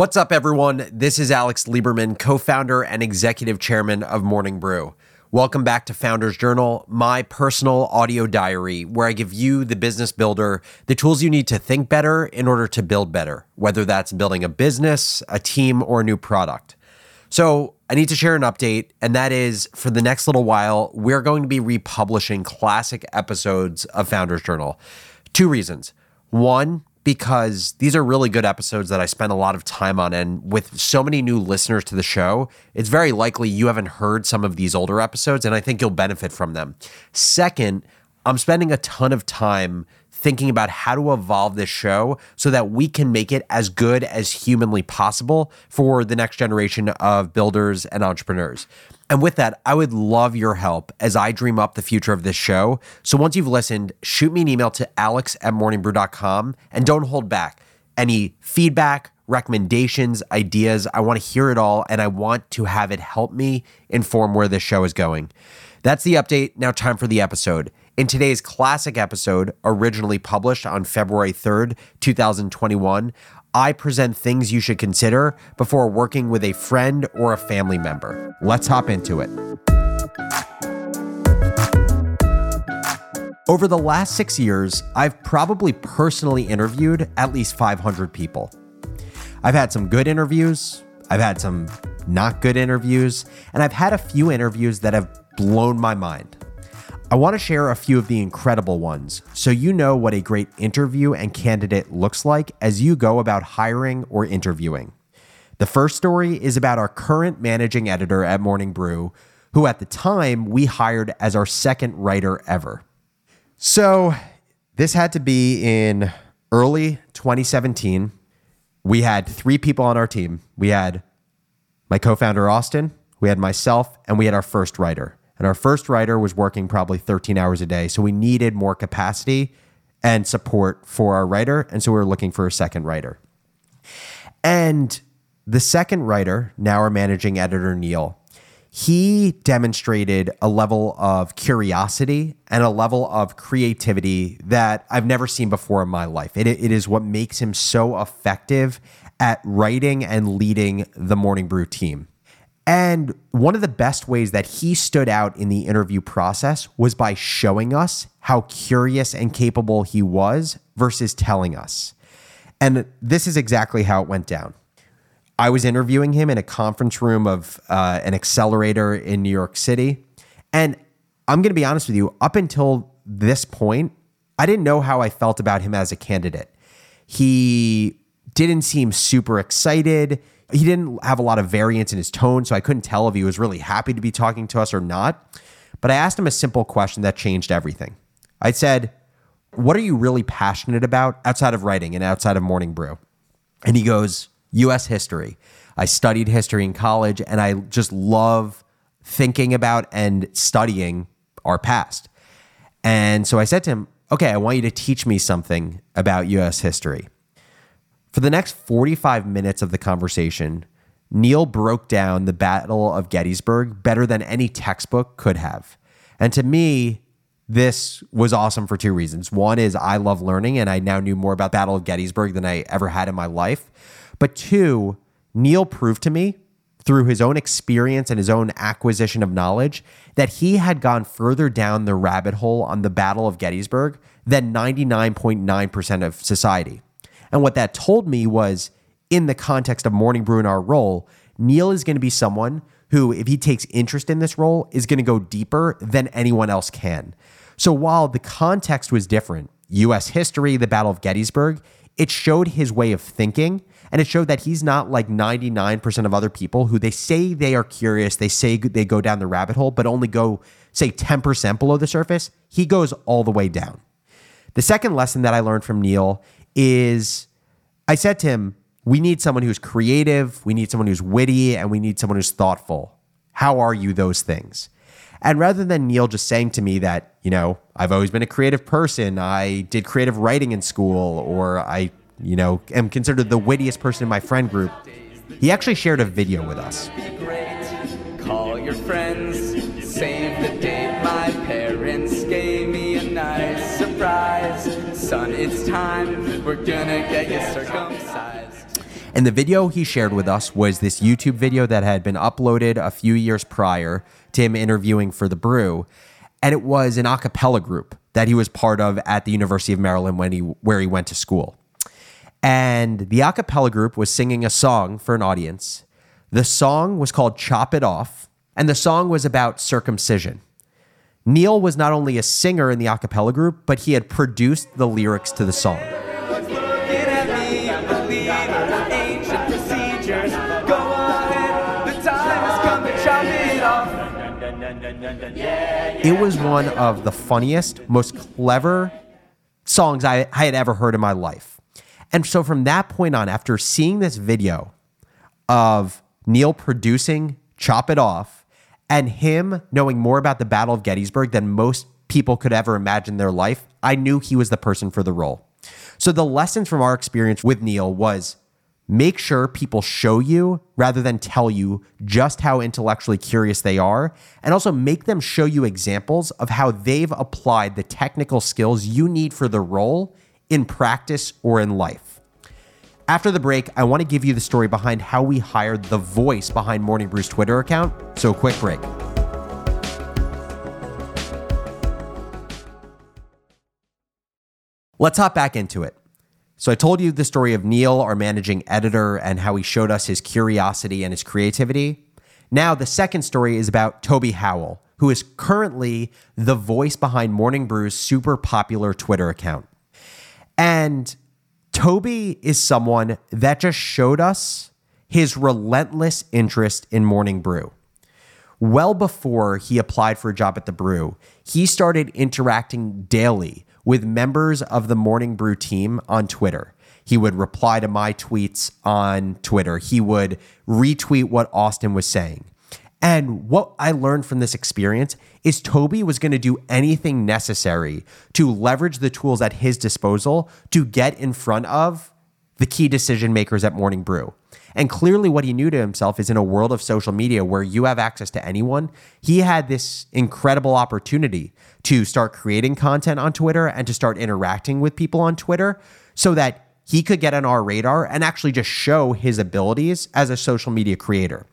What's up, everyone? This is Alex Lieberman, co founder and executive chairman of Morning Brew. Welcome back to Founders Journal, my personal audio diary, where I give you, the business builder, the tools you need to think better in order to build better, whether that's building a business, a team, or a new product. So, I need to share an update, and that is for the next little while, we're going to be republishing classic episodes of Founders Journal. Two reasons. One, because these are really good episodes that I spend a lot of time on. And with so many new listeners to the show, it's very likely you haven't heard some of these older episodes, and I think you'll benefit from them. Second, I'm spending a ton of time thinking about how to evolve this show so that we can make it as good as humanly possible for the next generation of builders and entrepreneurs. And with that, I would love your help as I dream up the future of this show. So once you've listened, shoot me an email to alex at morningbrew.com and don't hold back. Any feedback, recommendations, ideas, I want to hear it all and I want to have it help me inform where this show is going. That's the update. Now, time for the episode. In today's classic episode, originally published on February 3rd, 2021, I present things you should consider before working with a friend or a family member. Let's hop into it. Over the last six years, I've probably personally interviewed at least 500 people. I've had some good interviews, I've had some not good interviews, and I've had a few interviews that have blown my mind. I want to share a few of the incredible ones so you know what a great interview and candidate looks like as you go about hiring or interviewing. The first story is about our current managing editor at Morning Brew, who at the time we hired as our second writer ever. So, this had to be in early 2017. We had three people on our team. We had my co founder, Austin, we had myself, and we had our first writer. And our first writer was working probably 13 hours a day. So we needed more capacity and support for our writer. And so we were looking for a second writer. And the second writer, now our managing editor, Neil, he demonstrated a level of curiosity and a level of creativity that I've never seen before in my life. It, it is what makes him so effective at writing and leading the Morning Brew team. And one of the best ways that he stood out in the interview process was by showing us how curious and capable he was versus telling us. And this is exactly how it went down. I was interviewing him in a conference room of uh, an accelerator in New York City. And I'm going to be honest with you, up until this point, I didn't know how I felt about him as a candidate. He didn't seem super excited he didn't have a lot of variance in his tone, so I couldn't tell if he was really happy to be talking to us or not. But I asked him a simple question that changed everything. I said, What are you really passionate about outside of writing and outside of Morning Brew? And he goes, US history. I studied history in college and I just love thinking about and studying our past. And so I said to him, Okay, I want you to teach me something about US history. For the next 45 minutes of the conversation, Neil broke down the Battle of Gettysburg better than any textbook could have. And to me, this was awesome for two reasons. One is I love learning and I now knew more about Battle of Gettysburg than I ever had in my life. But two, Neil proved to me through his own experience and his own acquisition of knowledge that he had gone further down the rabbit hole on the Battle of Gettysburg than 99.9% of society. And what that told me was in the context of Morning Brew in our role, Neil is going to be someone who, if he takes interest in this role, is going to go deeper than anyone else can. So while the context was different, US history, the Battle of Gettysburg, it showed his way of thinking and it showed that he's not like 99% of other people who they say they are curious, they say they go down the rabbit hole, but only go, say, 10% below the surface. He goes all the way down. The second lesson that I learned from Neil is I said to him, we need someone who's creative, we need someone who's witty, and we need someone who's thoughtful. How are you those things? And rather than Neil just saying to me that, you know, I've always been a creative person, I did creative writing in school, or I, you know, am considered the wittiest person in my friend group, he actually shared a video with us. Call your friends, save the date my parents gave me a nice surprise son, it's time. We're gonna get you circumcised. And the video he shared with us was this YouTube video that had been uploaded a few years prior to him interviewing for The Brew. And it was an a cappella group that he was part of at the University of Maryland when he where he went to school. And the a cappella group was singing a song for an audience. The song was called Chop It Off, and the song was about circumcision. Neil was not only a singer in the a cappella group, but he had produced the lyrics to the song. It was one of the funniest, most clever songs I, I had ever heard in my life. And so from that point on, after seeing this video of Neil producing Chop It Off and him knowing more about the Battle of Gettysburg than most people could ever imagine their life, I knew he was the person for the role. So the lessons from our experience with Neil was make sure people show you rather than tell you just how intellectually curious they are, and also make them show you examples of how they've applied the technical skills you need for the role in practice or in life. After the break, I want to give you the story behind how we hired the voice behind Morning Brew's Twitter account. So, quick break. Let's hop back into it. So I told you the story of Neil, our managing editor, and how he showed us his curiosity and his creativity. Now, the second story is about Toby Howell, who is currently the voice behind Morning Brew's super popular Twitter account. And Toby is someone that just showed us his relentless interest in Morning Brew. Well before he applied for a job at the Brew, he started interacting daily with members of the Morning Brew team on Twitter. He would reply to my tweets on Twitter. He would retweet what Austin was saying. And what I learned from this experience is Toby was going to do anything necessary to leverage the tools at his disposal to get in front of the key decision makers at Morning Brew. And clearly, what he knew to himself is in a world of social media where you have access to anyone, he had this incredible opportunity to start creating content on Twitter and to start interacting with people on Twitter so that he could get on our radar and actually just show his abilities as a social media creator.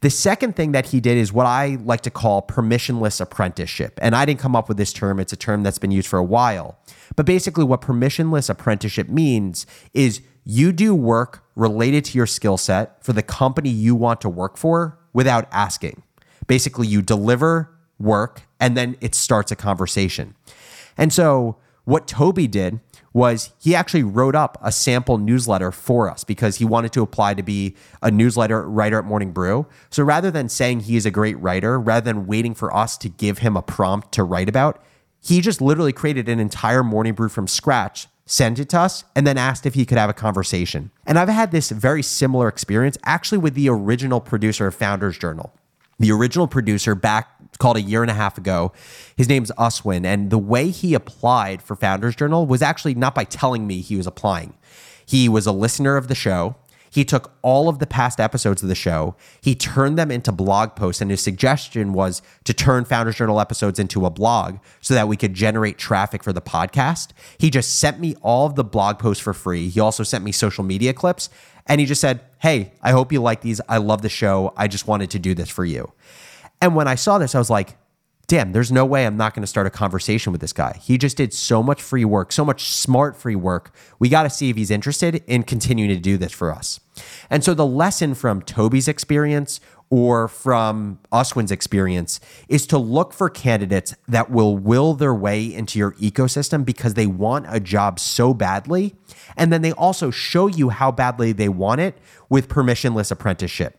The second thing that he did is what I like to call permissionless apprenticeship. And I didn't come up with this term, it's a term that's been used for a while. But basically, what permissionless apprenticeship means is you do work related to your skill set for the company you want to work for without asking. Basically, you deliver work and then it starts a conversation. And so, what Toby did was he actually wrote up a sample newsletter for us because he wanted to apply to be a newsletter writer at Morning Brew. So rather than saying he is a great writer, rather than waiting for us to give him a prompt to write about, he just literally created an entire Morning Brew from scratch, sent it to us, and then asked if he could have a conversation. And I've had this very similar experience actually with the original producer of Founders Journal. The original producer back called a year and a half ago. His name's Uswin. And the way he applied for Founders Journal was actually not by telling me he was applying. He was a listener of the show. He took all of the past episodes of the show, he turned them into blog posts, and his suggestion was to turn Founders Journal episodes into a blog so that we could generate traffic for the podcast. He just sent me all of the blog posts for free. He also sent me social media clips, and he just said, Hey, I hope you like these. I love the show. I just wanted to do this for you. And when I saw this, I was like, damn, there's no way I'm not going to start a conversation with this guy. He just did so much free work, so much smart free work. We got to see if he's interested in continuing to do this for us. And so the lesson from Toby's experience or from Uswin's experience is to look for candidates that will will their way into your ecosystem because they want a job so badly. And then they also show you how badly they want it with permissionless apprenticeship.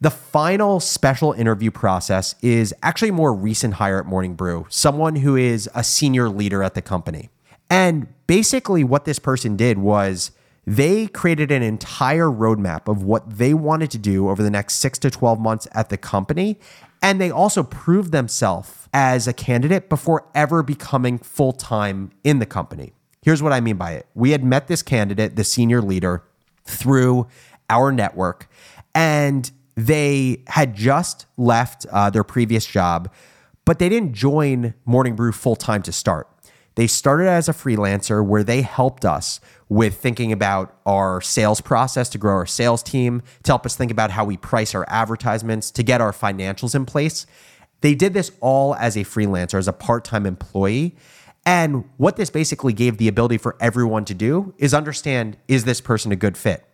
The final special interview process is actually a more recent hire at Morning Brew, someone who is a senior leader at the company. And basically, what this person did was they created an entire roadmap of what they wanted to do over the next six to 12 months at the company. And they also proved themselves as a candidate before ever becoming full time in the company. Here's what I mean by it we had met this candidate, the senior leader, through our network. And they had just left uh, their previous job, but they didn't join Morning Brew full time to start. They started as a freelancer where they helped us with thinking about our sales process to grow our sales team, to help us think about how we price our advertisements, to get our financials in place. They did this all as a freelancer, as a part time employee. And what this basically gave the ability for everyone to do is understand is this person a good fit?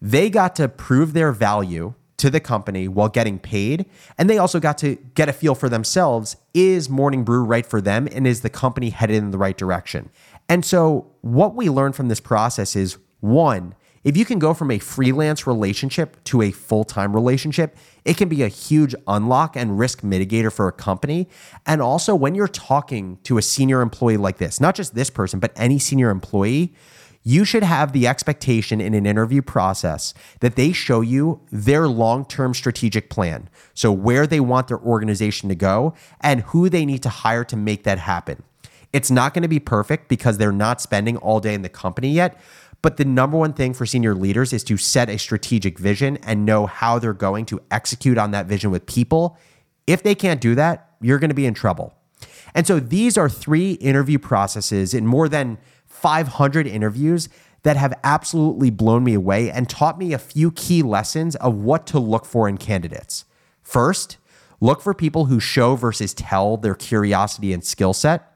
They got to prove their value to the company while getting paid. And they also got to get a feel for themselves is Morning Brew right for them? And is the company headed in the right direction? And so, what we learned from this process is one, if you can go from a freelance relationship to a full time relationship, it can be a huge unlock and risk mitigator for a company. And also, when you're talking to a senior employee like this, not just this person, but any senior employee, you should have the expectation in an interview process that they show you their long term strategic plan. So, where they want their organization to go and who they need to hire to make that happen. It's not going to be perfect because they're not spending all day in the company yet. But the number one thing for senior leaders is to set a strategic vision and know how they're going to execute on that vision with people. If they can't do that, you're going to be in trouble. And so these are three interview processes in more than 500 interviews that have absolutely blown me away and taught me a few key lessons of what to look for in candidates. First, look for people who show versus tell their curiosity and skill set.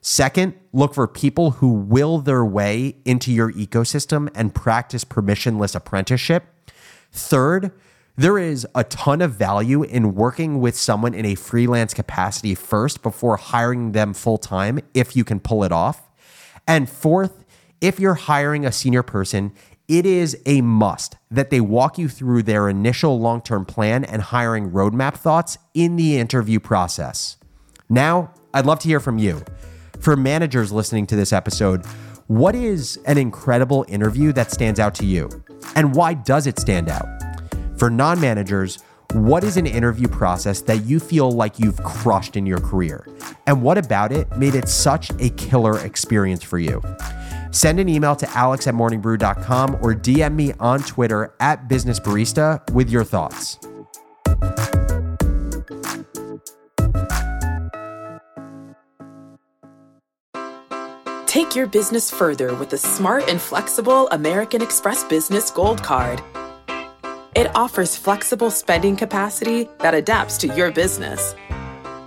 Second, look for people who will their way into your ecosystem and practice permissionless apprenticeship. Third, there is a ton of value in working with someone in a freelance capacity first before hiring them full time if you can pull it off. And fourth, if you're hiring a senior person, it is a must that they walk you through their initial long term plan and hiring roadmap thoughts in the interview process. Now, I'd love to hear from you. For managers listening to this episode, what is an incredible interview that stands out to you? And why does it stand out? For non managers, what is an interview process that you feel like you've crushed in your career? And what about it made it such a killer experience for you? Send an email to alex at morningbrew.com or DM me on Twitter at businessbarista with your thoughts. Take your business further with the smart and flexible American Express Business Gold Card. It offers flexible spending capacity that adapts to your business.